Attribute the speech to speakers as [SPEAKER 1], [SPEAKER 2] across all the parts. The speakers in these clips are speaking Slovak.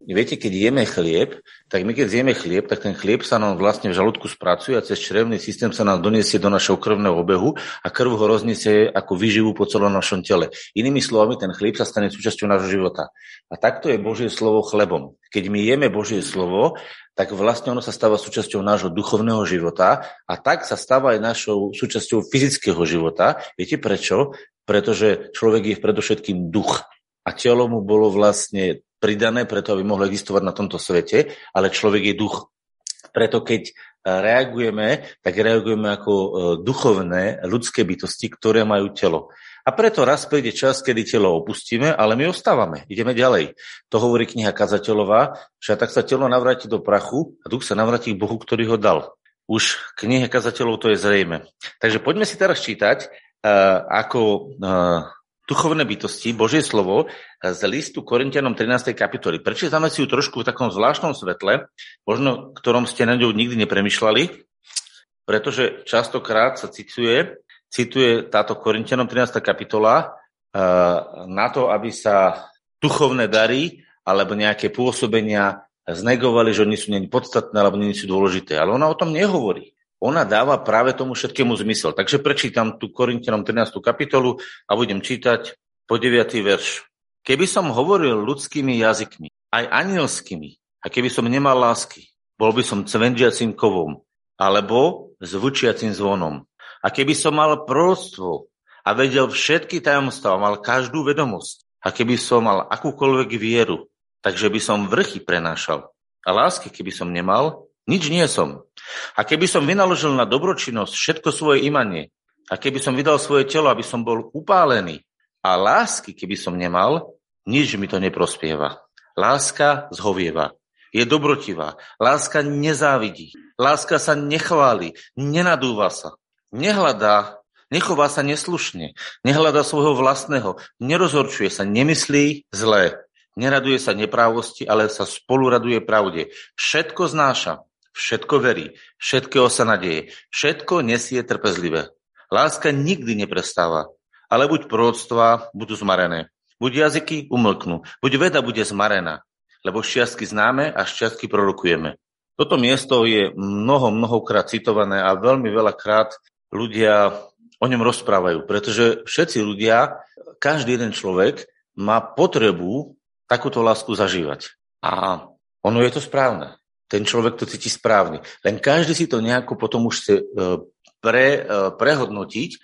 [SPEAKER 1] Viete, keď jeme chlieb, tak my keď zjeme chlieb, tak ten chlieb sa nám vlastne v žalúdku spracuje a cez črevný systém sa nám doniesie do našho krvného obehu a krv ho rozniesie ako vyživu po celom našom tele. Inými slovami, ten chlieb sa stane súčasťou nášho života. A takto je Božie slovo chlebom. Keď my jeme Božie slovo, tak vlastne ono sa stáva súčasťou nášho duchovného života a tak sa stáva aj našou súčasťou fyzického života. Viete prečo? Pretože človek je predovšetkým duch a telo mu bolo vlastne pridané preto, aby mohlo existovať na tomto svete, ale človek je duch. Preto keď e, reagujeme, tak reagujeme ako e, duchovné ľudské bytosti, ktoré majú telo. A preto raz príde čas, kedy telo opustíme, ale my ostávame, ideme ďalej. To hovorí kniha Kazateľová, že tak sa telo navráti do prachu a duch sa navráti k Bohu, ktorý ho dal. Už knihe Kazateľov to je zrejme. Takže poďme si teraz čítať, uh, ako duchovné bytosti, Božie slovo z listu Korintianom 13. kapitoly. Prečítame si ju trošku v takom zvláštnom svetle, možno ktorom ste na ňou nikdy nepremýšľali, pretože častokrát sa cituje, cituje táto Korintianom 13. kapitola eh, na to, aby sa duchovné dary alebo nejaké pôsobenia znegovali, že oni sú není podstatné alebo nie sú dôležité. Ale ona o tom nehovorí ona dáva práve tomu všetkému zmysel. Takže prečítam tu Korintianom 13. kapitolu a budem čítať po 9. verš. Keby som hovoril ľudskými jazykmi, aj anielskými, a keby som nemal lásky, bol by som cvendiacím kovom, alebo zvučiacím zvonom. A keby som mal proroctvo a vedel všetky tajomstvá, mal každú vedomosť, a keby som mal akúkoľvek vieru, takže by som vrchy prenášal. A lásky, keby som nemal, nič nie som. A keby som vynaložil na dobročinnosť všetko svoje imanie, a keby som vydal svoje telo, aby som bol upálený, a lásky, keby som nemal, nič mi to neprospieva. Láska zhovieva, je dobrotivá, láska nezávidí, láska sa nechváli, nenadúva sa, nehľadá, nechová sa neslušne, nehľadá svojho vlastného, nerozhorčuje sa, nemyslí zlé, neraduje sa neprávosti, ale sa spoluraduje pravde. Všetko znáša, Všetko verí, všetkého sa nadeje, všetko nesie trpezlivé. Láska nikdy neprestáva, ale buď proroctvá budú zmarené, buď jazyky umlknú, buď veda bude zmarená, lebo šťastky známe a šťastky prorokujeme. Toto miesto je mnoho, mnohokrát citované a veľmi veľakrát ľudia o ňom rozprávajú, pretože všetci ľudia, každý jeden človek má potrebu takúto lásku zažívať. A ono je to správne ten človek to cíti správne. Len každý si to nejako potom už chce e, pre, e, prehodnotiť e,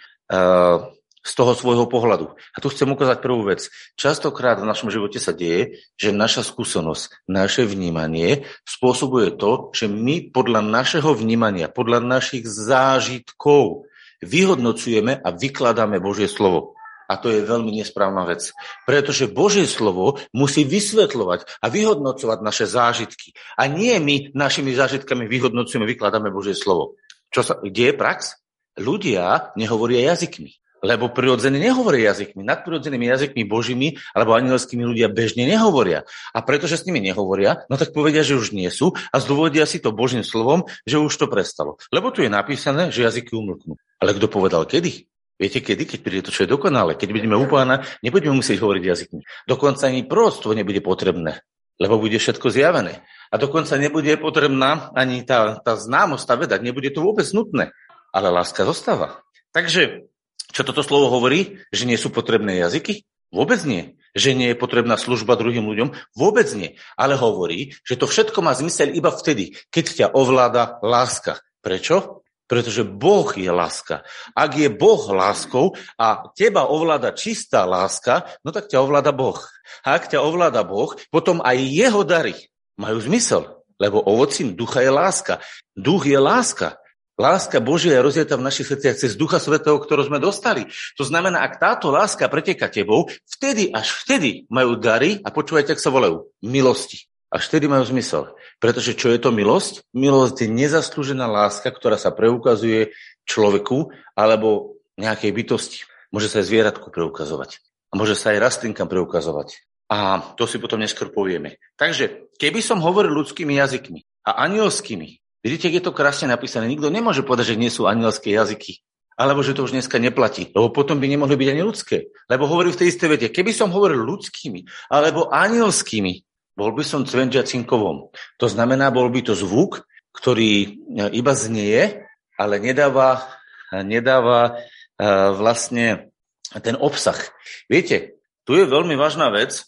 [SPEAKER 1] z toho svojho pohľadu. A tu chcem ukázať prvú vec. Častokrát v našom živote sa deje, že naša skúsenosť, naše vnímanie spôsobuje to, že my podľa našeho vnímania, podľa našich zážitkov vyhodnocujeme a vykladáme Božie slovo. A to je veľmi nesprávna vec. Pretože Božie slovo musí vysvetľovať a vyhodnocovať naše zážitky. A nie my našimi zážitkami vyhodnocujeme, vykladáme Božie slovo. Čo sa, kde je prax? Ľudia nehovoria jazykmi. Lebo prirodzene nehovoria jazykmi. Nadprirodzenými jazykmi božími alebo anielskými ľudia bežne nehovoria. A pretože s nimi nehovoria, no tak povedia, že už nie sú a zdôvodia si to Božím slovom, že už to prestalo. Lebo tu je napísané, že jazyky umlknú. Ale kto povedal kedy? Viete kedy? Keď príde to, čo je dokonalé. Keď budeme u pána, nebudeme musieť hovoriť jazykmi. Dokonca ani prorodstvo nebude potrebné, lebo bude všetko zjavené. A dokonca nebude potrebná ani tá, tá známosť, tá veda. Nebude to vôbec nutné. Ale láska zostáva. Takže, čo toto slovo hovorí? Že nie sú potrebné jazyky? Vôbec nie. Že nie je potrebná služba druhým ľuďom? Vôbec nie. Ale hovorí, že to všetko má zmysel iba vtedy, keď ťa ovláda láska. Prečo? Pretože Boh je láska. Ak je Boh láskou a teba ovláda čistá láska, no tak ťa ovláda Boh. A ak ťa ovláda Boh, potom aj jeho dary majú zmysel. Lebo ovocím ducha je láska. Duch je láska. Láska Božia je rozjetá v našich srdciach cez Ducha Svetého, ktorú sme dostali. To znamená, ak táto láska preteka tebou, vtedy, až vtedy majú dary, a počúvajte, ak sa volajú, milosti. Až vtedy majú zmysel. Pretože čo je to milosť? Milosť je nezaslúžená láska, ktorá sa preukazuje človeku alebo nejakej bytosti. Môže sa aj zvieratku preukazovať. A môže sa aj rastlinkám preukazovať. A to si potom neskôr povieme. Takže, keby som hovoril ľudskými jazykmi a anielskými, vidíte, je to krásne napísané. Nikto nemôže povedať, že nie sú anielské jazyky. Alebo že to už dneska neplatí. Lebo potom by nemohli byť ani ľudské. Lebo hovorí v tej istej vete, keby som hovoril ľudskými alebo anielskými bol by som cvenčiacinkovom. To znamená, bol by to zvuk, ktorý e, iba znieje, ale nedáva, nedáva e, vlastne ten obsah. Viete, tu je veľmi vážna vec e,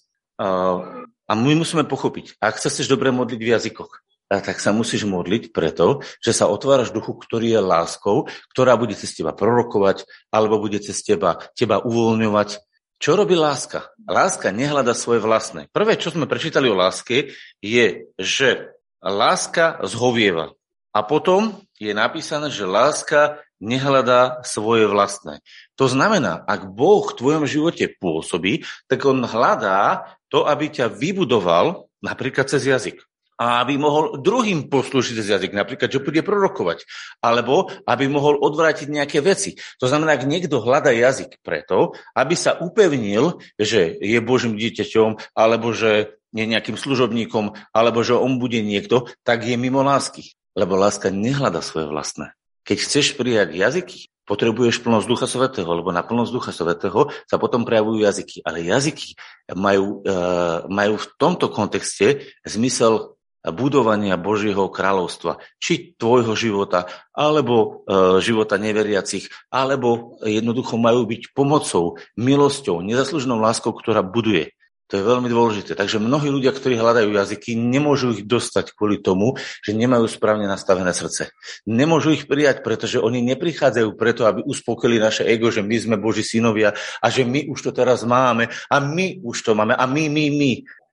[SPEAKER 1] a my musíme pochopiť, ak sa chceš dobre modliť v jazykoch, tak sa musíš modliť preto, že sa otváraš duchu, ktorý je láskou, ktorá bude cez teba prorokovať, alebo bude cez teba, teba uvoľňovať. Čo robí láska? Láska nehľada svoje vlastné. Prvé, čo sme prečítali o láske, je, že láska zhovieva. A potom je napísané, že láska nehľadá svoje vlastné. To znamená, ak Boh v tvojom živote pôsobí, tak on hľadá to, aby ťa vybudoval napríklad cez jazyk a aby mohol druhým poslúžiť cez jazyk, napríklad, že bude prorokovať, alebo aby mohol odvrátiť nejaké veci. To znamená, ak niekto hľadá jazyk preto, aby sa upevnil, že je Božím dieťaťom, alebo že je nejakým služobníkom, alebo že on bude niekto, tak je mimo lásky. Lebo láska nehľada svoje vlastné. Keď chceš prijať jazyky, potrebuješ plnosť Ducha Svetého, lebo na plnosť Ducha Svetého sa potom prejavujú jazyky. Ale jazyky majú, e, majú v tomto kontexte zmysel budovania Božieho kráľovstva, či tvojho života, alebo e, života neveriacich, alebo jednoducho majú byť pomocou, milosťou, nezaslužnou láskou, ktorá buduje. To je veľmi dôležité. Takže mnohí ľudia, ktorí hľadajú jazyky, nemôžu ich dostať kvôli tomu, že nemajú správne nastavené srdce. Nemôžu ich prijať, pretože oni neprichádzajú preto, aby uspokojili naše ego, že my sme Boží synovia a že my už to teraz máme a my už to máme a my, my, my.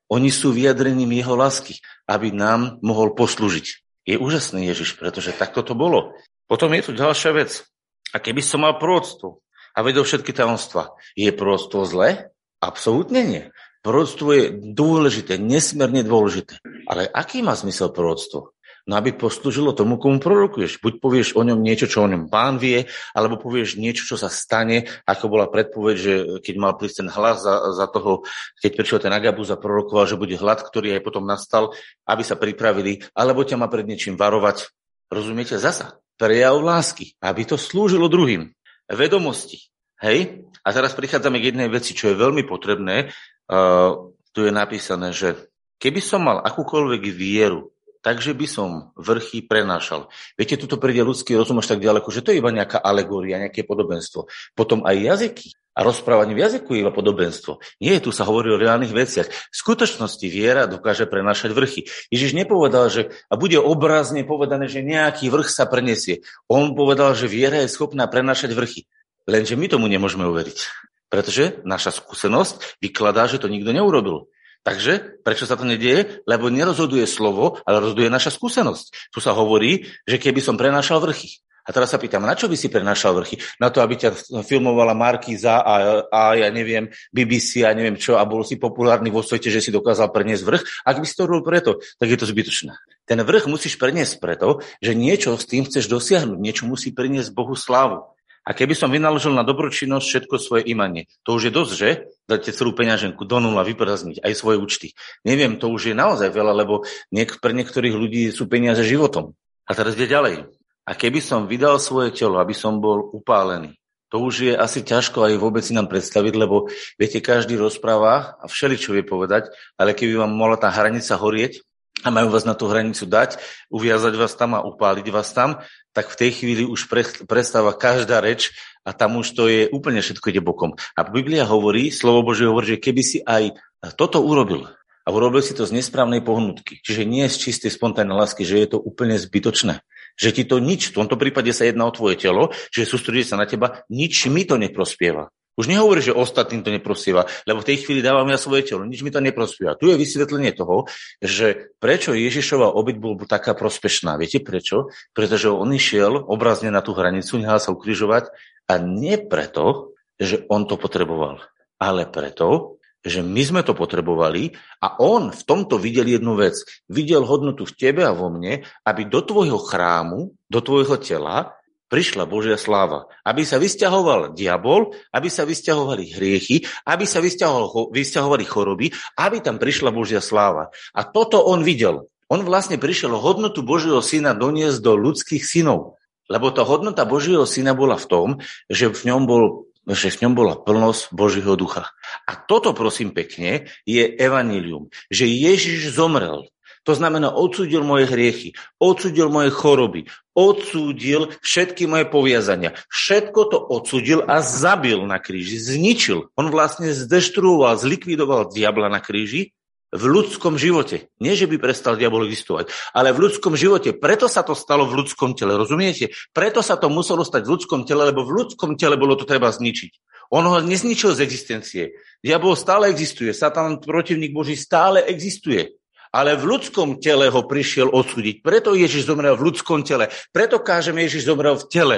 [SPEAKER 1] Oni sú vyjadrením jeho lásky, aby nám mohol poslúžiť. Je úžasný Ježiš, pretože takto to bolo. Potom je tu ďalšia vec. A keby som mal prorodstvo a vedel všetky tajomstva, je prorodstvo zlé? Absolútne nie. Prorodstvo je dôležité, nesmierne dôležité. Ale aký má zmysel prorodstvo? No aby poslúžilo tomu, komu prorokuješ. Buď povieš o ňom niečo, čo o ňom pán vie, alebo povieš niečo, čo sa stane, ako bola predpoveď, že keď mal prísť ten hlas za, za toho, keď prišiel ten Agabus a prorokoval, že bude hlad, ktorý aj potom nastal, aby sa pripravili, alebo ťa má pred niečím varovať. Rozumiete? Zasa. Prejav lásky, aby to slúžilo druhým. Vedomosti. Hej? A teraz prichádzame k jednej veci, čo je veľmi potrebné. Uh, tu je napísané, že keby som mal akúkoľvek vieru, takže by som vrchy prenášal. Viete, tuto príde ľudský rozum až tak ďaleko, že to je iba nejaká alegória, nejaké podobenstvo. Potom aj jazyky a rozprávanie v jazyku je iba podobenstvo. Nie, tu sa hovorí o reálnych veciach. V skutočnosti viera dokáže prenášať vrchy. Ježiš nepovedal, že a bude obrazne povedané, že nejaký vrch sa preniesie. On povedal, že viera je schopná prenášať vrchy. Lenže my tomu nemôžeme uveriť. Pretože naša skúsenosť vykladá, že to nikto neurobil. Takže prečo sa to nedieje? Lebo nerozhoduje slovo, ale rozhoduje naša skúsenosť. Tu sa hovorí, že keby som prenášal vrchy. A teraz sa pýtam, na čo by si prenášal vrchy? Na to, aby ťa filmovala Markíza a, a ja neviem, BBC a neviem čo a bol si populárny vo svete, že si dokázal preniesť vrch. Ak by si to robil preto, tak je to zbytočné. Ten vrch musíš preniesť preto, že niečo s tým chceš dosiahnuť, niečo musí priniesť Bohu slávu. A keby som vynaložil na dobročinnosť všetko svoje imanie, to už je dosť, že? Dáte celú peňaženku do nula, vyprazniť aj svoje účty. Neviem, to už je naozaj veľa, lebo niek- pre niektorých ľudí sú peniaze životom. A teraz ide ďalej. A keby som vydal svoje telo, aby som bol upálený, to už je asi ťažko aj vôbec si nám predstaviť, lebo viete, každý rozpráva a všeli čo vie povedať, ale keby vám mohla tá hranica horieť, a majú vás na tú hranicu dať, uviazať vás tam a upáliť vás tam, tak v tej chvíli už prestáva každá reč a tam už to je úplne všetko ide bokom. A Biblia hovorí, slovo Bože hovorí, že keby si aj toto urobil, a urobil si to z nesprávnej pohnutky, čiže nie z čistej spontánnej lásky, že je to úplne zbytočné. Že ti to nič, v tomto prípade sa jedná o tvoje telo, že sústredí sa na teba, nič mi to neprospieva. Už nehovorí, že ostatným to neprospieva, lebo v tej chvíli dávam ja svoje telo, nič mi to neprospieva. Tu je vysvetlenie toho, že prečo Ježišova obyť bol taká prospešná. Viete prečo? Pretože on išiel obrazne na tú hranicu, nechal sa ukrižovať a nie preto, že on to potreboval, ale preto, že my sme to potrebovali a on v tomto videl jednu vec. Videl hodnotu v tebe a vo mne, aby do tvojho chrámu, do tvojho tela prišla Božia sláva. Aby sa vysťahoval diabol, aby sa vysťahovali hriechy, aby sa vysťahovali choroby, aby tam prišla Božia sláva. A toto on videl. On vlastne prišiel hodnotu Božieho syna doniesť do ľudských synov. Lebo tá hodnota Božieho syna bola v tom, že v ňom bol že v ňom bola plnosť Božího ducha. A toto, prosím pekne, je evanílium. Že Ježiš zomrel. To znamená, odsúdil moje hriechy, odsúdil moje choroby, odsúdil všetky moje poviazania. Všetko to odsúdil a zabil na kríži, zničil. On vlastne zdeštruoval, zlikvidoval diabla na kríži v ľudskom živote. Nie, že by prestal diabol existovať, ale v ľudskom živote. Preto sa to stalo v ľudskom tele, rozumiete? Preto sa to muselo stať v ľudskom tele, lebo v ľudskom tele bolo to treba zničiť. On ho nezničil z existencie. Diabol stále existuje, Satan, protivník Boží, stále existuje. Ale v ľudskom tele ho prišiel odsúdiť. Preto Ježiš zomrel v ľudskom tele. Preto kážeme, Ježiš zomrel v tele.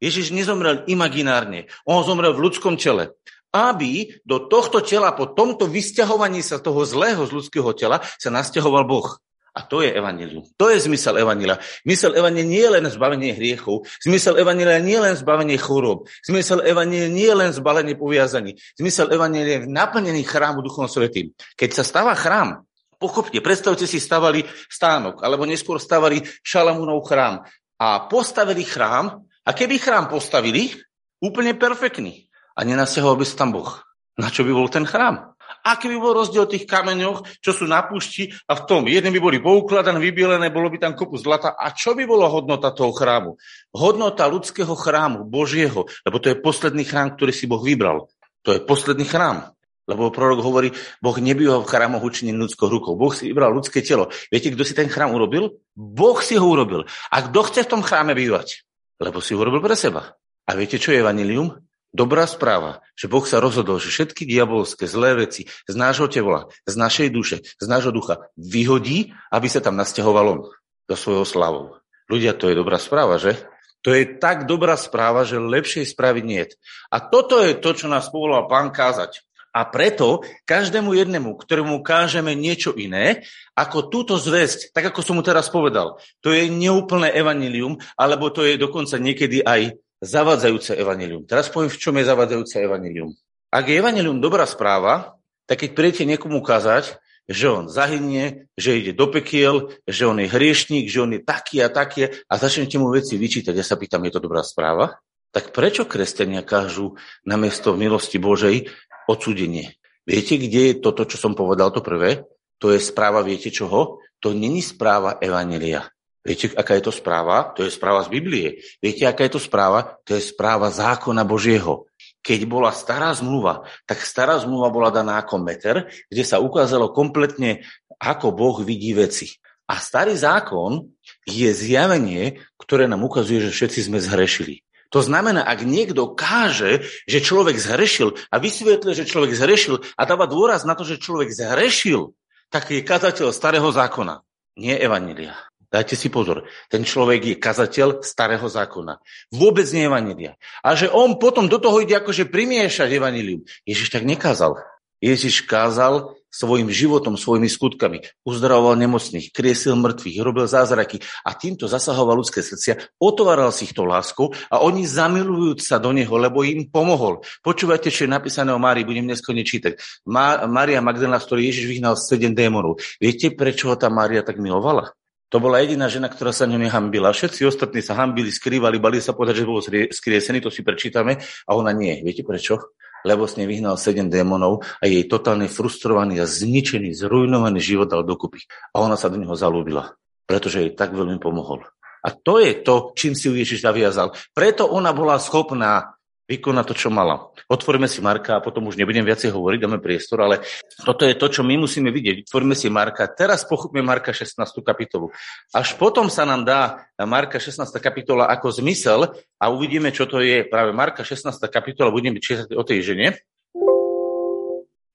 [SPEAKER 1] Ježiš nezomrel imaginárne. On zomrel v ľudskom tele aby do tohto tela, po tomto vysťahovaní sa toho zlého z ľudského tela, sa nasťahoval Boh. A to je evanilium. To je zmysel evanila. Zmysel evanila nie je len zbavenie hriechov. Zmysel evanila nie je len zbavenie chorób. Zmysel evanila nie je len zbalenie poviazaní. Zmysel evanila je naplnený chrámu Duchom Svetým. Keď sa stáva chrám, pochopte, predstavte si stavali stánok, alebo neskôr stavali Šalamúnov chrám a postavili chrám a keby chrám postavili, úplne perfektný a nenasťahoval by sa tam Boh. Na čo by bol ten chrám? Aký by bol rozdiel tých kameňoch, čo sú na púšti a v tom jedné by boli poukladané, vybielené, bolo by tam kopu zlata. A čo by bola hodnota toho chrámu? Hodnota ľudského chrámu, Božieho, lebo to je posledný chrám, ktorý si Boh vybral. To je posledný chrám. Lebo prorok hovorí, Boh nebýva v chrámoch učinený ľudskou rukou. Boh si vybral ľudské telo. Viete, kto si ten chrám urobil? Boh si ho urobil. A kto chce v tom chráme bývať? Lebo si ho urobil pre seba. A viete, čo je vanilium? Dobrá správa, že Boh sa rozhodol, že všetky diabolské zlé veci z nášho tela, z našej duše, z nášho ducha vyhodí, aby sa tam nasťahovalo do svojho slavou. Ľudia, to je dobrá správa, že? To je tak dobrá správa, že lepšej správy nie. A toto je to, čo nás povolal pán kázať. A preto každému jednému, ktorému kážeme niečo iné, ako túto zväzť, tak ako som mu teraz povedal, to je neúplné evanilium, alebo to je dokonca niekedy aj zavadzajúce evanilium. Teraz poviem, v čom je zavadzajúce evanilium. Ak je evanilium dobrá správa, tak keď príjete niekomu kázať, že on zahynie, že ide do pekiel, že on je hriešník, že on je taký a taký a začnete mu veci vyčítať. Ja sa pýtam, je to dobrá správa? Tak prečo kresťania kážu namiesto milosti Božej odsúdenie? Viete, kde je toto, čo som povedal, to prvé? To je správa, viete čoho? To není správa Evanelia. Viete, aká je to správa? To je správa z Biblie. Viete, aká je to správa? To je správa zákona Božieho. Keď bola stará zmluva, tak stará zmluva bola daná ako meter, kde sa ukázalo kompletne, ako Boh vidí veci. A starý zákon je zjavenie, ktoré nám ukazuje, že všetci sme zhrešili. To znamená, ak niekto káže, že človek zhrešil a vysvetľuje, že človek zhrešil a dáva dôraz na to, že človek zhrešil, tak je kazateľ starého zákona, nie evanília. Dajte si pozor, ten človek je kazateľ starého zákona. Vôbec nie evanília. A že on potom do toho ide akože primiešať evanílium. Ježiš tak nekázal. Ježiš kázal svojim životom, svojimi skutkami. Uzdravoval nemocných, kriesil mŕtvych, robil zázraky a týmto zasahoval ľudské srdcia, otváral si ich to láskou a oni zamilujúc sa do neho, lebo im pomohol. Počúvajte, čo je napísané o Márii, budem dnes čítať. Má, Mária Magdalena, z ktorej Ježiš vyhnal sedem démonov. Viete, prečo ho tá Mária tak milovala? To bola jediná žena, ktorá sa ňou nehambila. Všetci ostatní sa hambili, skrývali, bali sa povedať, že bol skriesený, to si prečítame, a ona nie. Viete prečo? Lebo s nej vyhnal sedem démonov a jej totálne frustrovaný a zničený, zrujnovaný život dal dokupy. A ona sa do neho zalúbila, pretože jej tak veľmi pomohol. A to je to, čím si ju Ježiš zaviazal. Preto ona bola schopná vykonať to, čo mala. Otvoríme si Marka a potom už nebudem viacej hovoriť, dáme priestor, ale toto je to, čo my musíme vidieť. Otvoríme si Marka. Teraz pochopíme Marka 16. kapitolu. Až potom sa nám dá Marka 16. kapitola ako zmysel a uvidíme, čo to je práve Marka 16. kapitola. Budeme čítať o tej žene.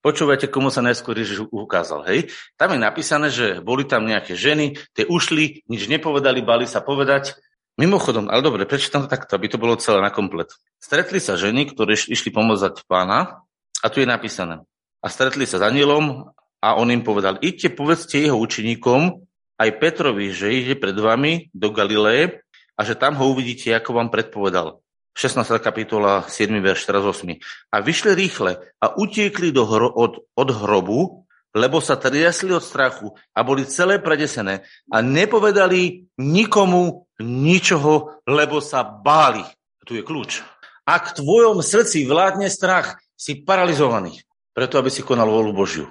[SPEAKER 1] Počúvajte, komu sa najskôr Ježiš ukázal. Hej? Tam je napísané, že boli tam nejaké ženy, tie ušli, nič nepovedali, bali sa povedať Mimochodom, ale dobre, prečítam to takto, aby to bolo celé na komplet. Stretli sa ženy, ktoré išli pomôcť pána a tu je napísané. A stretli sa s anielom a on im povedal, idte, povedzte jeho učeníkom, aj Petrovi, že ide pred vami do Galileje a že tam ho uvidíte, ako vám predpovedal. 16. kapitola, 7. verš, teraz 8. A vyšli rýchle a utiekli do hro, od, od hrobu lebo sa triasli od strachu a boli celé predesené a nepovedali nikomu ničoho, lebo sa báli. Tu je kľúč. Ak v tvojom srdci vládne strach, si paralizovaný, preto aby si konal volu Božiu.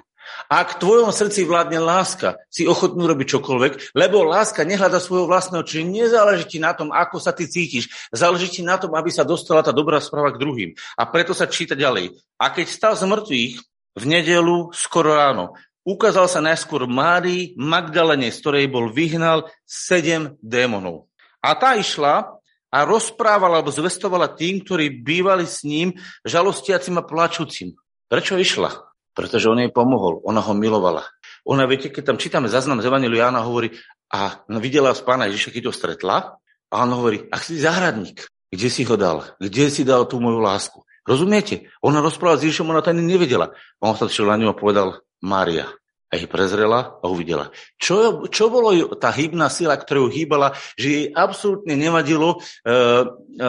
[SPEAKER 1] Ak v tvojom srdci vládne láska, si ochotný robiť čokoľvek, lebo láska nehľada svojho vlastného, čiže nezáleží ti na tom, ako sa ty cítiš, záleží ti na tom, aby sa dostala tá dobrá správa k druhým. A preto sa číta ďalej. A keď stal z mŕtvych v nedelu skoro ráno, ukázal sa najskôr Márii Magdalene, z ktorej bol vyhnal sedem démonov. A tá išla a rozprávala alebo zvestovala tým, ktorí bývali s ním, žalostiacim a plačúcim. Prečo išla? Pretože on jej pomohol, ona ho milovala. Ona, viete, keď tam čítame zaznam z Evangeliu, Jána hovorí, a no, videla z pána Ježiša, keď ho stretla, a on hovorí, a si záhradník, kde si ho dal? Kde si dal tú moju lásku? Rozumiete? Ona rozprávala s Ježišom, ona to ani nevedela. On sa šiel na ňu a povedal, Mária. A ich prezrela a uvidela. Čo, čo bolo tá hybná sila, ktorou hýbala, že jej absolútne nevadilo e, e,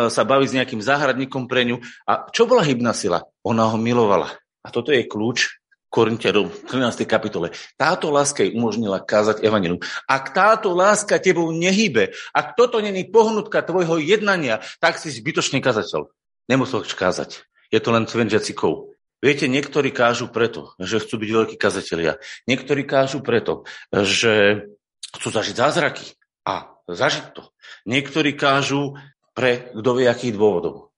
[SPEAKER 1] sa baviť s nejakým záhradníkom pre ňu. A čo bola hybná sila? Ona ho milovala. A toto je kľúč Korintianom 13. kapitole. Táto láska jej umožnila kázať evanilium. Ak táto láska tebou nehybe, ak toto není pohnutka tvojho jednania, tak si zbytočný kazateľ. Nemusel kázať. Je to len cvenžiacikov. Viete, niektorí kážu preto, že chcú byť veľkí kazatelia. Niektorí kážu preto, že chcú zažiť zázraky a zažiť to. Niektorí kážu pre kto vie akých dôvodov.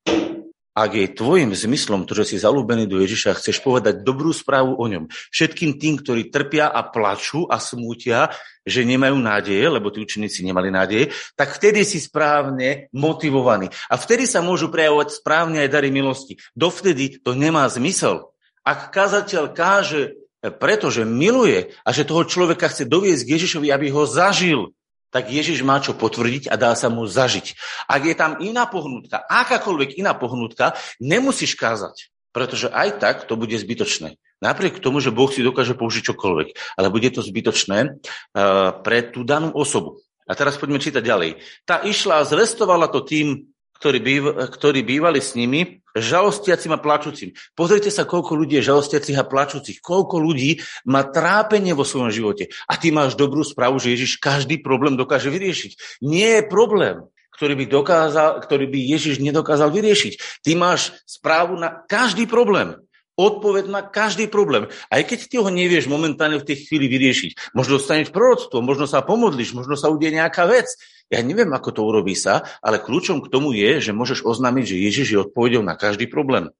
[SPEAKER 1] Ak je tvojim zmyslom to, že si zalúbený do Ježiša, chceš povedať dobrú správu o ňom všetkým tým, ktorí trpia a plačú a smútia, že nemajú nádeje, lebo tí učeníci nemali nádeje, tak vtedy si správne motivovaný. A vtedy sa môžu prejavovať správne aj dary milosti. Dovtedy to nemá zmysel. Ak kazateľ káže pretože miluje a že toho človeka chce doviesť k Ježišovi, aby ho zažil, tak Ježiš má čo potvrdiť a dá sa mu zažiť. Ak je tam iná pohnutka, akákoľvek iná pohnutka, nemusíš kázať, pretože aj tak to bude zbytočné. Napriek tomu, že Boh si dokáže použiť čokoľvek, ale bude to zbytočné uh, pre tú danú osobu. A teraz poďme čítať ďalej. Tá išla a zvestovala to tým, ktorí, býv, ktorí bývali s nimi, žalostiacim a plačúcim. Pozrite sa, koľko ľudí je žalostiacich a plačúcich. Koľko ľudí má trápenie vo svojom živote. A ty máš dobrú správu, že Ježiš každý problém dokáže vyriešiť. Nie je problém, ktorý by, dokázal, ktorý by Ježiš nedokázal vyriešiť. Ty máš správu na každý problém. Odpoveď na každý problém. Aj keď ty ho nevieš momentálne v tej chvíli vyriešiť. Možno dostaneš proroctvo, možno sa pomodliš, možno sa udie nejaká vec. Ja neviem, ako to urobí sa, ale kľúčom k tomu je, že môžeš oznámiť, že Ježiš je odpovedou na každý problém.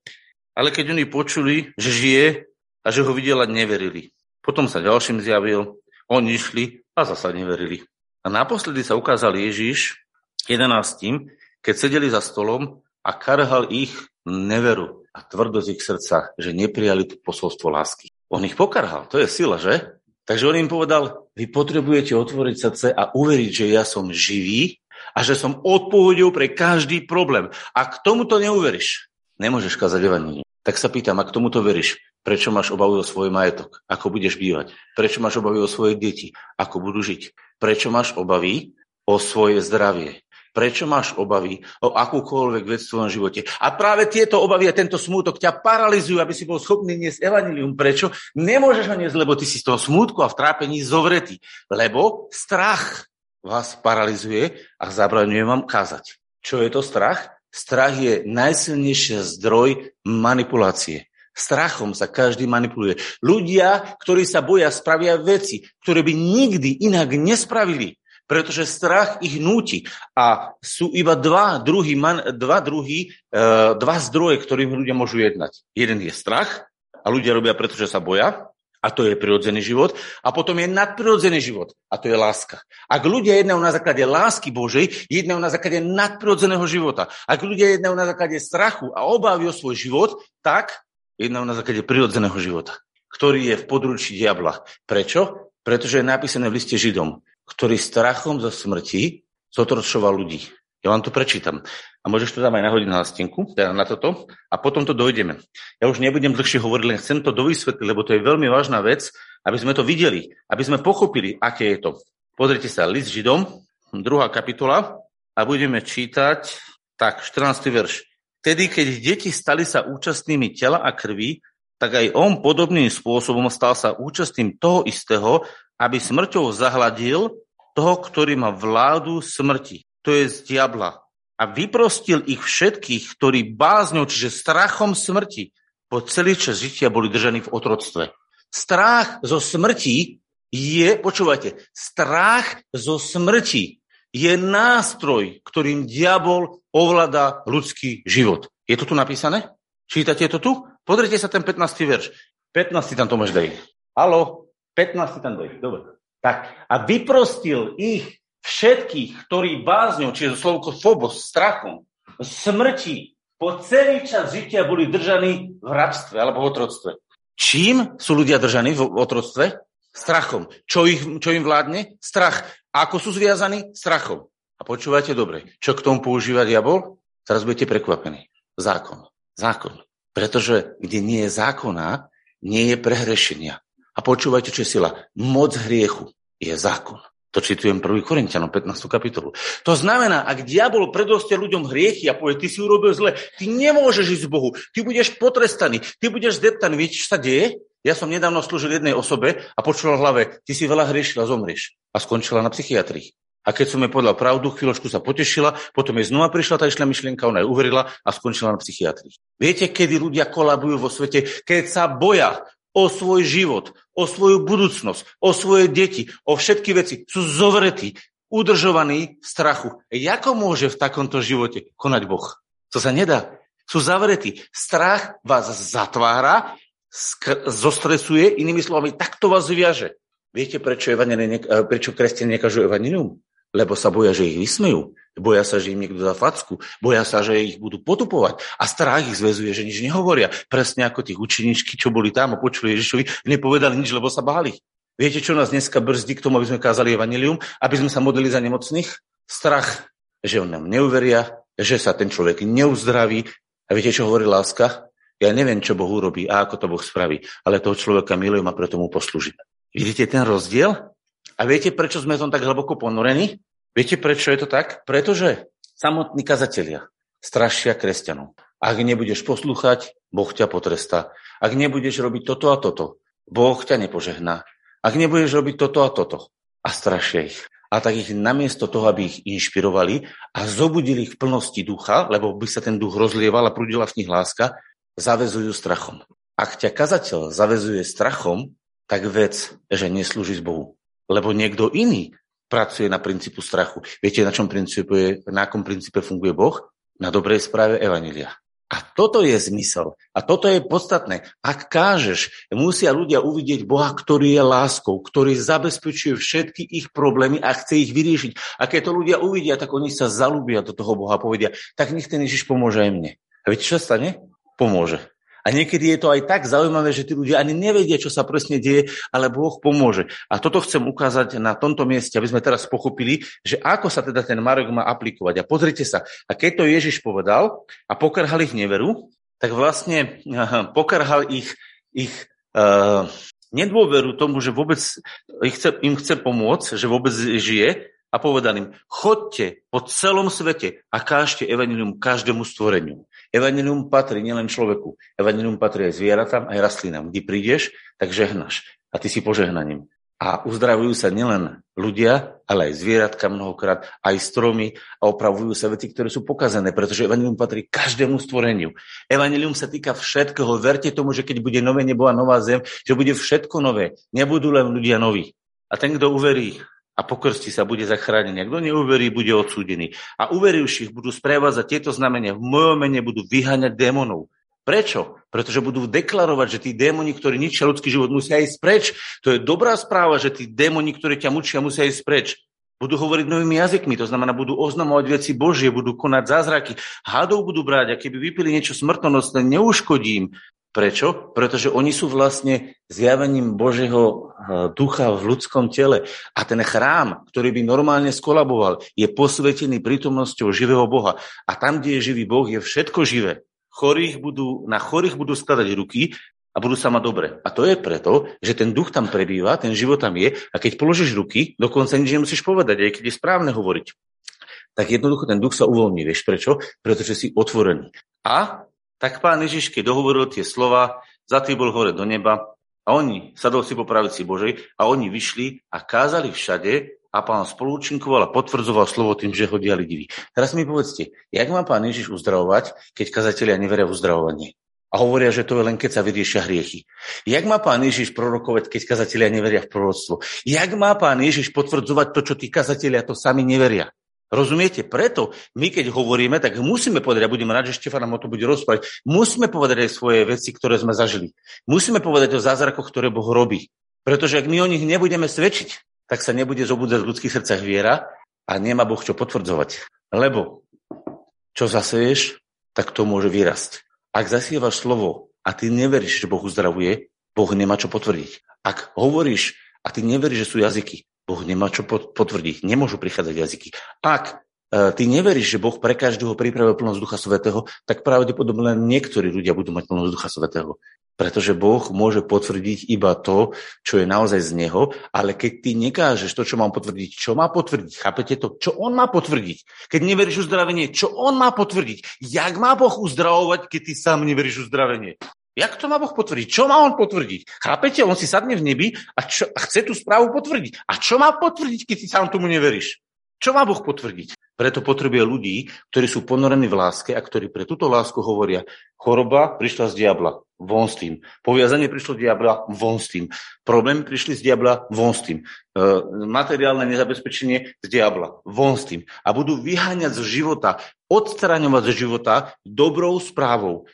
[SPEAKER 1] Ale keď oni počuli, že žije a že ho videla, neverili. Potom sa ďalším zjavil, oni išli a zasa neverili. A naposledy sa ukázal Ježiš 11, keď sedeli za stolom a karhal ich neveru a tvrdosť ich srdca, že neprijali to posolstvo lásky. On ich pokarhal, to je sila, že? Takže on im povedal, vy potrebujete otvoriť srdce a uveriť, že ja som živý a že som odpovedou pre každý problém. A k tomuto neuveríš, nemôžeš kázať evanílium. Tak sa pýtam, ak tomuto veríš, prečo máš obavu o svoj majetok, ako budeš bývať? Prečo máš obavy o svoje deti, ako budú žiť? Prečo máš obavy o svoje zdravie? Prečo máš obavy o akúkoľvek vec v svojom živote? A práve tieto obavy a tento smútok ťa paralizujú, aby si bol schopný niesť evanilium. Prečo? Nemôžeš ho niesť, lebo ty si z toho smútku a v trápení zovretý. Lebo strach vás paralizuje a zabraňuje vám kázať. Čo je to strach? Strach je najsilnejší zdroj manipulácie. Strachom sa každý manipuluje. Ľudia, ktorí sa boja, spravia veci, ktoré by nikdy inak nespravili pretože strach ich núti. A sú iba dva druhy, dva, druhy, e, dva zdroje, ktorým ľudia môžu jednať. Jeden je strach a ľudia robia, pretože sa boja, a to je prirodzený život. A potom je nadprirodzený život, a to je láska. Ak ľudia jednajú na základe lásky Božej, jednajú na základe nadprirodzeného života. Ak ľudia jednajú na základe strachu a obávy o svoj život, tak jednajú na základe prirodzeného života, ktorý je v područí diabla. Prečo? Pretože je napísané v liste Židom ktorý strachom zo smrti zotročoval ľudí. Ja vám to prečítam. A môžeš to tam aj nahodiť na stinku, teda na toto, a potom to dojdeme. Ja už nebudem dlhšie hovoriť, len chcem to dovysvetliť, lebo to je veľmi vážna vec, aby sme to videli, aby sme pochopili, aké je to. Pozrite sa, list Židom, druhá kapitola, a budeme čítať, tak, 14. verš. Tedy, keď deti stali sa účastnými tela a krvi, tak aj on podobným spôsobom stal sa účastným toho istého, aby smrťou zahladil toho, ktorý má vládu smrti. To je z diabla. a vyprostil ich všetkých, ktorí bázňou, čiže strachom smrti, po celý čas žitia boli držaní v otroctve. Strach zo smrti je, počúvajte, strach zo smrti je nástroj, ktorým diabol ovláda ľudský život. Je to tu napísané? Čítate to tu? Pozrite sa ten 15. verš. 15. tam Tomáš dej. Halo? 15. tam dej. Dobre. Tak. A vyprostil ich všetkých, ktorí bázňou, čiže slovko phobos, strachom, smrti, po celý čas žitia boli držaní v rabstve alebo v otroctve. Čím sú ľudia držaní v otroctve? Strachom. Čo, ich, čo im vládne? Strach. Ako sú zviazaní? Strachom. A počúvajte dobre, čo k tomu používa diabol? Teraz budete prekvapení. Zákon. Zákon. Pretože kde nie je zákona, nie je prehrešenia. A počúvajte, čo je sila. Moc hriechu je zákon. To čitujem 1. Korintianom 15. kapitolu. To znamená, ak diabol predostie ľuďom hriechy a povie, ty si urobil zle, ty nemôžeš ísť k Bohu, ty budeš potrestaný, ty budeš zdeptaný. Viete, čo sa deje? Ja som nedávno slúžil jednej osobe a počul v hlave, ty si veľa hriešil a zomrieš. A skončila na psychiatrii. A keď som jej povedal pravdu, chvíľočku sa potešila, potom jej znova prišla tá išla myšlienka, ona jej uverila a skončila na psychiatrii. Viete, kedy ľudia kolabujú vo svete? Keď sa boja o svoj život, o svoju budúcnosť, o svoje deti, o všetky veci. Sú zovretí, udržovaní v strachu. Jako môže v takomto živote konať Boh? To sa nedá. Sú zavretí. Strach vás zatvára, zostresuje, inými slovami, takto vás viaže. Viete, prečo, prečo kresťania nekažú evanilium? Lebo sa boja, že ich vysmejú. Boja sa, že im niekto dá facku. Boja sa, že ich budú potupovať. A strach ich zväzuje, že nič nehovoria. Presne ako tých učeničky, čo boli tam a počuli Ježišovi, nepovedali nič, lebo sa báli. Viete, čo nás dneska brzdí k tomu, aby sme kázali evanilium? Aby sme sa modlili za nemocných? Strach, že on nám neuveria, že sa ten človek neuzdraví. A viete, čo hovorí láska? Ja neviem, čo Boh urobí a ako to Boh spraví, ale toho človeka milujem a preto mu poslúžim. Vidíte ten rozdiel? A viete, prečo sme tom tak hlboko ponorení? Viete, prečo je to tak? Pretože samotní kazatelia strašia kresťanov. Ak nebudeš poslúchať, Boh ťa potrestá. Ak nebudeš robiť toto a toto, Boh ťa nepožehná. Ak nebudeš robiť toto a toto. A strašia ich. A tak ich namiesto toho, aby ich inšpirovali a zobudili ich v plnosti ducha, lebo by sa ten duch rozlieval a prudila v nich láska, zavezujú strachom. Ak ťa kazateľ zavezuje strachom, tak vec, že neslúžiš Bohu. Lebo niekto iný pracuje na princípu strachu. Viete, na čom princípe, na akom princípe funguje Boh? Na dobrej správe Evanília. A toto je zmysel. A toto je podstatné. Ak kážeš, musia ľudia uvidieť Boha, ktorý je láskou, ktorý zabezpečuje všetky ich problémy a chce ich vyriešiť. A keď to ľudia uvidia, tak oni sa zalúbia do toho Boha a povedia, tak nech ten Ježiš pomôže aj mne. A viete, čo stane? Pomôže. A niekedy je to aj tak zaujímavé, že tí ľudia ani nevedia, čo sa presne deje, ale Boh pomôže. A toto chcem ukázať na tomto mieste, aby sme teraz pochopili, že ako sa teda ten Marek má aplikovať. A pozrite sa, a keď to Ježiš povedal a pokrhal ich neveru, tak vlastne pokrhal ich, ich uh, nedôveru tomu, že vôbec ich chce, im chce pomôcť, že vôbec žije a povedal im, chodte po celom svete a kážte evanilium každému stvoreniu. Evanilium patrí nielen človeku, evanilium patrí aj zvieratám, aj rastlinám. Kde prídeš, tak žehnaš a ty si požehnaním. A uzdravujú sa nielen ľudia, ale aj zvieratka mnohokrát, aj stromy a opravujú sa veci, ktoré sú pokazené, pretože evanilium patrí každému stvoreniu. Evanilium sa týka všetkého. Verte tomu, že keď bude nové nebo a nová zem, že bude všetko nové. Nebudú len ľudia noví. A ten, kto uverí a pokrsti sa, bude zachránený. Kto neuverí, bude odsúdený. A uverivších budú sprevázať tieto znamenia. V mojom mene budú vyháňať démonov. Prečo? Pretože budú deklarovať, že tí démoni, ktorí ničia ľudský život, musia ísť preč. To je dobrá správa, že tí démoni, ktorí ťa mučia, musia ísť preč. Budú hovoriť novými jazykmi, to znamená, budú oznamovať veci Božie, budú konať zázraky. Hadov budú brať a keby vypili niečo smrtonosné, neuškodím. Prečo? Pretože oni sú vlastne zjavením Božieho eh, ducha v ľudskom tele. A ten chrám, ktorý by normálne skolaboval, je posvetený prítomnosťou živého Boha. A tam, kde je živý Boh, je všetko živé. Chorých budú, na chorých budú skladať ruky a budú sa mať dobre. A to je preto, že ten duch tam prebýva, ten život tam je a keď položíš ruky, dokonca nič nemusíš povedať, aj keď je správne hovoriť tak jednoducho ten duch sa uvoľní. Vieš prečo? Pretože si otvorený. A tak pán Ježiš, keď dohovoril tie slova, bol hore do neba a oni, sadol si po pravici Božej a oni vyšli a kázali všade a pán spolúčinkoval a potvrdzoval slovo tým, že ho diali divy. Teraz mi povedzte, jak má pán Ježiš uzdravovať, keď kazatelia neveria v uzdravovanie? A hovoria, že to je len keď sa vyriešia hriechy. Jak má pán Ježiš prorokovať, keď kazatelia neveria v proroctvo? Jak má pán Ježiš potvrdzovať to, čo tí kazatelia to sami neveria? Rozumiete? Preto my, keď hovoríme, tak musíme povedať, a budem rád, že Štefan nám o to bude rozprávať, musíme povedať aj svoje veci, ktoré sme zažili. Musíme povedať o zázrakoch, ktoré Boh robí. Pretože ak my o nich nebudeme svedčiť, tak sa nebude zobudzať v ľudských srdcach viera a nemá Boh čo potvrdzovať. Lebo čo zaseješ, tak to môže vyrasť. Ak zasievaš slovo a ty neveríš, že Boh uzdravuje, Boh nemá čo potvrdiť. Ak hovoríš a ty neveríš, že sú jazyky, Boh nemá čo potvrdiť. Nemôžu prichádzať jazyky. Ak e, ty neveríš, že Boh pre každého pripravil plnosť Ducha Svetého, tak pravdepodobne niektorí ľudia budú mať plnosť Ducha Svetého. Pretože Boh môže potvrdiť iba to, čo je naozaj z Neho, ale keď ty nekážeš to, čo mám potvrdiť, čo má potvrdiť, chápete to? Čo On má potvrdiť? Keď neveríš uzdravenie, čo On má potvrdiť? Jak má Boh uzdravovať, keď ty sám neveríš uzdravenie? Jak to má Boh potvrdiť? Čo má on potvrdiť? Chápete? On si sadne v nebi a, čo, a chce tú správu potvrdiť. A čo má potvrdiť, keď ty sám tomu neveríš? Čo má Boh potvrdiť? Preto potrebuje ľudí, ktorí sú ponorení v láske a ktorí pre túto lásku hovoria, choroba prišla z diabla, von s tým. Poviazanie prišlo z diabla, von s tým. Problémy prišli z diabla, von s tým. E, materiálne nezabezpečenie z diabla, von s tým. A budú vyháňať z života, odstraňovať z života dobrou správou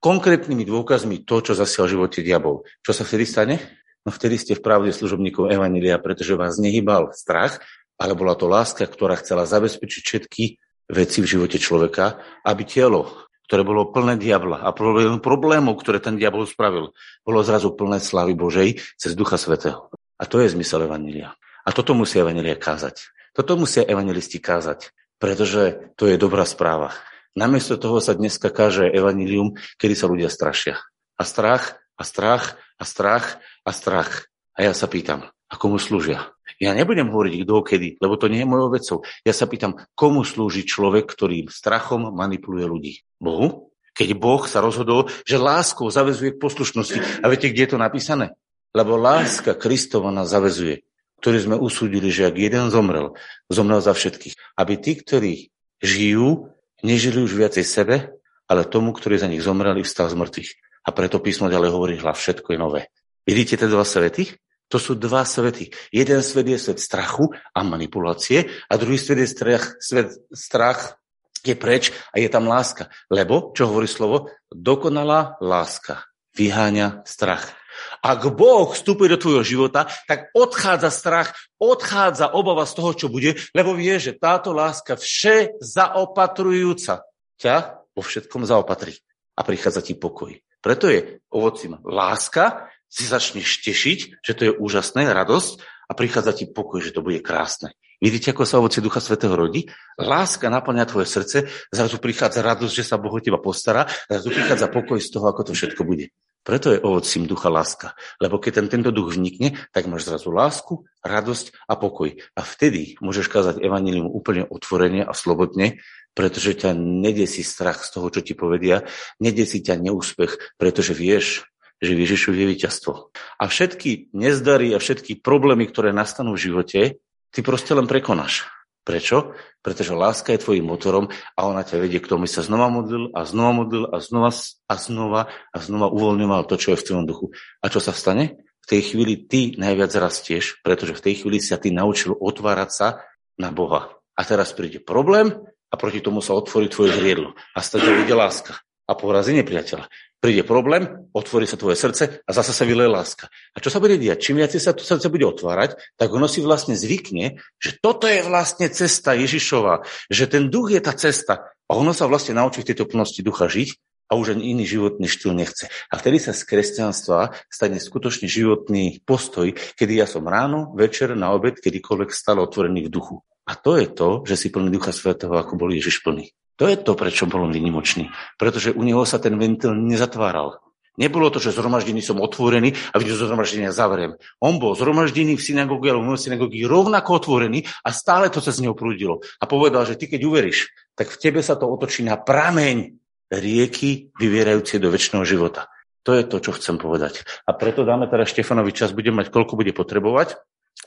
[SPEAKER 1] konkrétnymi dôkazmi to, čo zasial v živote diabol. Čo sa vtedy stane? No vtedy ste v pravde služobníkov Evanília, pretože vás nehybal strach, ale bola to láska, ktorá chcela zabezpečiť všetky veci v živote človeka, aby telo ktoré bolo plné diabla a problémov, ktoré ten diabol spravil, bolo zrazu plné slavy Božej cez Ducha Svetého. A to je zmysel Evanília. A toto musia Evanília kázať. Toto musia evangelisti kázať, pretože to je dobrá správa. Namiesto toho sa dneska káže evanílium, kedy sa ľudia strašia. A strach, a strach, a strach, a strach. A ja sa pýtam, a komu slúžia? Ja nebudem hovoriť kto kedy, lebo to nie je mojou vecou. Ja sa pýtam, komu slúži človek, ktorý strachom manipuluje ľudí? Bohu? Keď Boh sa rozhodol, že láskou zavezuje k poslušnosti. A viete, kde je to napísané? Lebo láska Kristova nás zavezuje, ktorý sme usúdili, že ak jeden zomrel, zomrel za všetkých. Aby tí, ktorí žijú, nežili už viacej sebe, ale tomu, ktorý za nich zomrel i vstal z mŕtvych. A preto písmo ďalej hovorí, hľa všetko je nové. Vidíte tie dva svety? To sú dva svety. Jeden svet je svet strachu a manipulácie a druhý svet je strach, svet strach je preč a je tam láska. Lebo, čo hovorí slovo, dokonalá láska vyháňa strach. Ak Boh vstupuje do tvojho života, tak odchádza strach, odchádza obava z toho, čo bude, lebo vie, že táto láska vše zaopatrujúca ťa vo všetkom zaopatrí a prichádza ti pokoj. Preto je ovocím láska, si začneš tešiť, že to je úžasné, radosť a prichádza ti pokoj, že to bude krásne. Vidíte, ako sa ovocie Ducha Svetého rodí? Láska naplňa tvoje srdce, zrazu prichádza radosť, že sa Boh o teba postará, zrazu prichádza pokoj z toho, ako to všetko bude. Preto je ovocím ducha láska. Lebo keď ten, tento duch vnikne, tak máš zrazu lásku, radosť a pokoj. A vtedy môžeš kázať evanílium úplne otvorene a slobodne, pretože ťa nedesí strach z toho, čo ti povedia, nedesí ťa neúspech, pretože vieš, že v Ježišu je víťazstvo. A všetky nezdary a všetky problémy, ktoré nastanú v živote, ty proste len prekonáš. Prečo? Pretože láska je tvojim motorom a ona ťa vedie k tomu, sa znova modlil a znova modlil a znova a znova a znova uvoľňoval to, čo je v tvojom duchu. A čo sa stane? V tej chvíli ty najviac rastieš, pretože v tej chvíli sa ty naučil otvárať sa na Boha. A teraz príde problém a proti tomu sa otvorí tvoje zriedlo. A stade ide láska a porazí nepriateľa. Príde problém, otvorí sa tvoje srdce a zase sa vyleje láska. A čo sa bude diať? Čím viac sa to srdce bude otvárať, tak ono si vlastne zvykne, že toto je vlastne cesta Ježišova, že ten duch je tá cesta. A ono sa vlastne naučí v tejto plnosti ducha žiť a už ani iný životný štýl nechce. A vtedy sa z kresťanstva stane skutočne životný postoj, kedy ja som ráno, večer, na obed, kedykoľvek stále otvorený v duchu. A to je to, že si plný Ducha Svetého, ako bol Ježiš plný. To je to, prečo bol on vynimočný. Pretože u neho sa ten ventil nezatváral. Nebolo to, že zhromaždený som otvorený a vidím, zhromaždenia zavriem. On bol zhromaždený v synagóge alebo v synagógi rovnako otvorený a stále to sa z neho prúdilo. A povedal, že ty keď uveríš, tak v tebe sa to otočí na prameň rieky vyvierajúce do väčšného života. To je to, čo chcem povedať. A preto dáme teraz Štefanovi čas, budem mať, koľko bude potrebovať.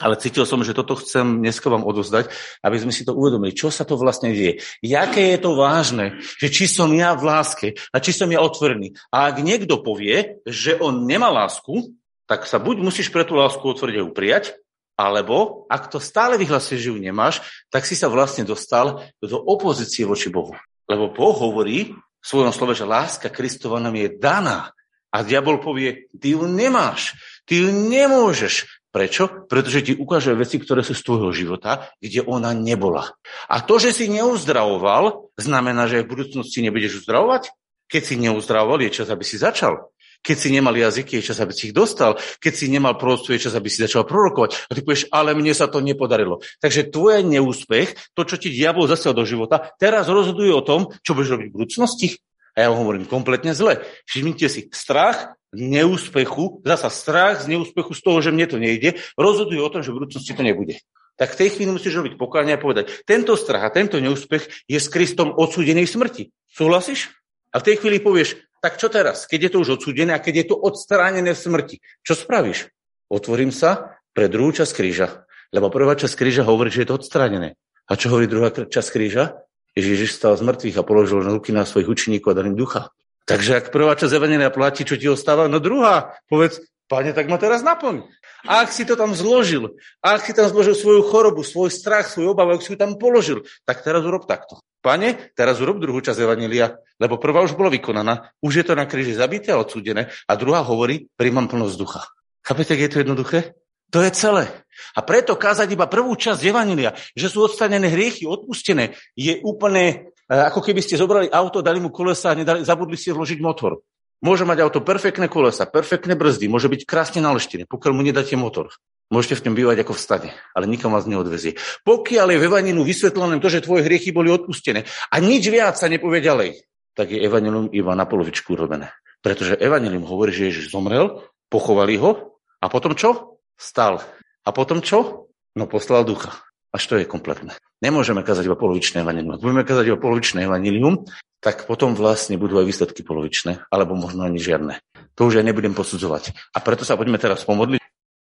[SPEAKER 1] Ale cítil som, že toto chcem dneska vám odozdať, aby sme si to uvedomili, čo sa to vlastne deje. Jaké je to vážne, že či som ja v láske a či som ja otvorený. A ak niekto povie, že on nemá lásku, tak sa buď musíš pre tú lásku a prijať, alebo ak to stále vyhlasuje, že ju nemáš, tak si sa vlastne dostal do opozície voči Bohu. Lebo Boh hovorí v svojom slove, že láska Kristova nám je daná. A diabol povie, ty ju nemáš, ty ju nemôžeš. Prečo? Pretože ti ukáže veci, ktoré sú z tvojho života, kde ona nebola. A to, že si neuzdravoval, znamená, že v budúcnosti nebudeš uzdravovať? Keď si neuzdravoval, je čas, aby si začal. Keď si nemal jazyky, je čas, aby si ich dostal. Keď si nemal prorodstvo, je čas, aby si začal prorokovať. A ty povieš, ale mne sa to nepodarilo. Takže tvoj neúspech, to, čo ti diabol zasiel do života, teraz rozhoduje o tom, čo budeš robiť v budúcnosti. A ja hovorím kompletne zle. Všimnite si, strach neúspechu, zasa strach z neúspechu z toho, že mne to nejde, rozhoduje o tom, že v budúcnosti to nebude. Tak v tej chvíli musíš robiť pokáňa a povedať, tento strach a tento neúspech je s Kristom odsúdenej smrti. Súhlasíš? A v tej chvíli povieš, tak čo teraz, keď je to už odsúdené a keď je to odstránené v smrti? Čo spravíš? Otvorím sa pre druhú časť kríža. Lebo prvá časť kríža hovorí, že je to odstránené. A čo hovorí druhá časť kríža? Ježiš stal z mŕtvych a položil ruky na svojich učeníkov a dal im ducha. Takže ak prvá časť Evangelia platí, čo ti ostáva, no druhá, povedz, pane, tak ma teraz naplň. Ak si to tam zložil, ak si tam zložil svoju chorobu, svoj strach, svoj obavu, ak si ju tam položil, tak teraz urob takto. Pane, teraz urob druhú časť Evangelia, lebo prvá už bola vykonaná, už je to na kríži zabité a odsúdené, a druhá hovorí, príjmam plnosť ducha. Chápete, je to jednoduché? To je celé. A preto kázať iba prvú časť Evangelia, že sú odstanené hriechy, odpustené, je úplne ako keby ste zobrali auto, dali mu kolesa a nedali, zabudli ste vložiť motor. Môže mať auto perfektné kolesa, perfektné brzdy, môže byť krásne naleštené, pokiaľ mu nedáte motor. Môžete v ňom bývať ako v stane, ale nikam vás neodvezie. Pokiaľ je v Evaninu vysvetlené to, že tvoje hriechy boli odpustené a nič viac sa nepovie ďalej, tak je Evanilium iba na polovičku urobené. Pretože Evanilium hovorí, že Ježiš zomrel, pochovali ho a potom čo? Stal. A potom čo? No poslal ducha. Až to je kompletné. Nemôžeme kazať iba polovičné evanilium. Ak budeme kazať iba polovičné evanilium, tak potom vlastne budú aj výsledky polovičné, alebo možno ani žiadne. To už aj nebudem posudzovať. A preto sa poďme teraz pomodliť.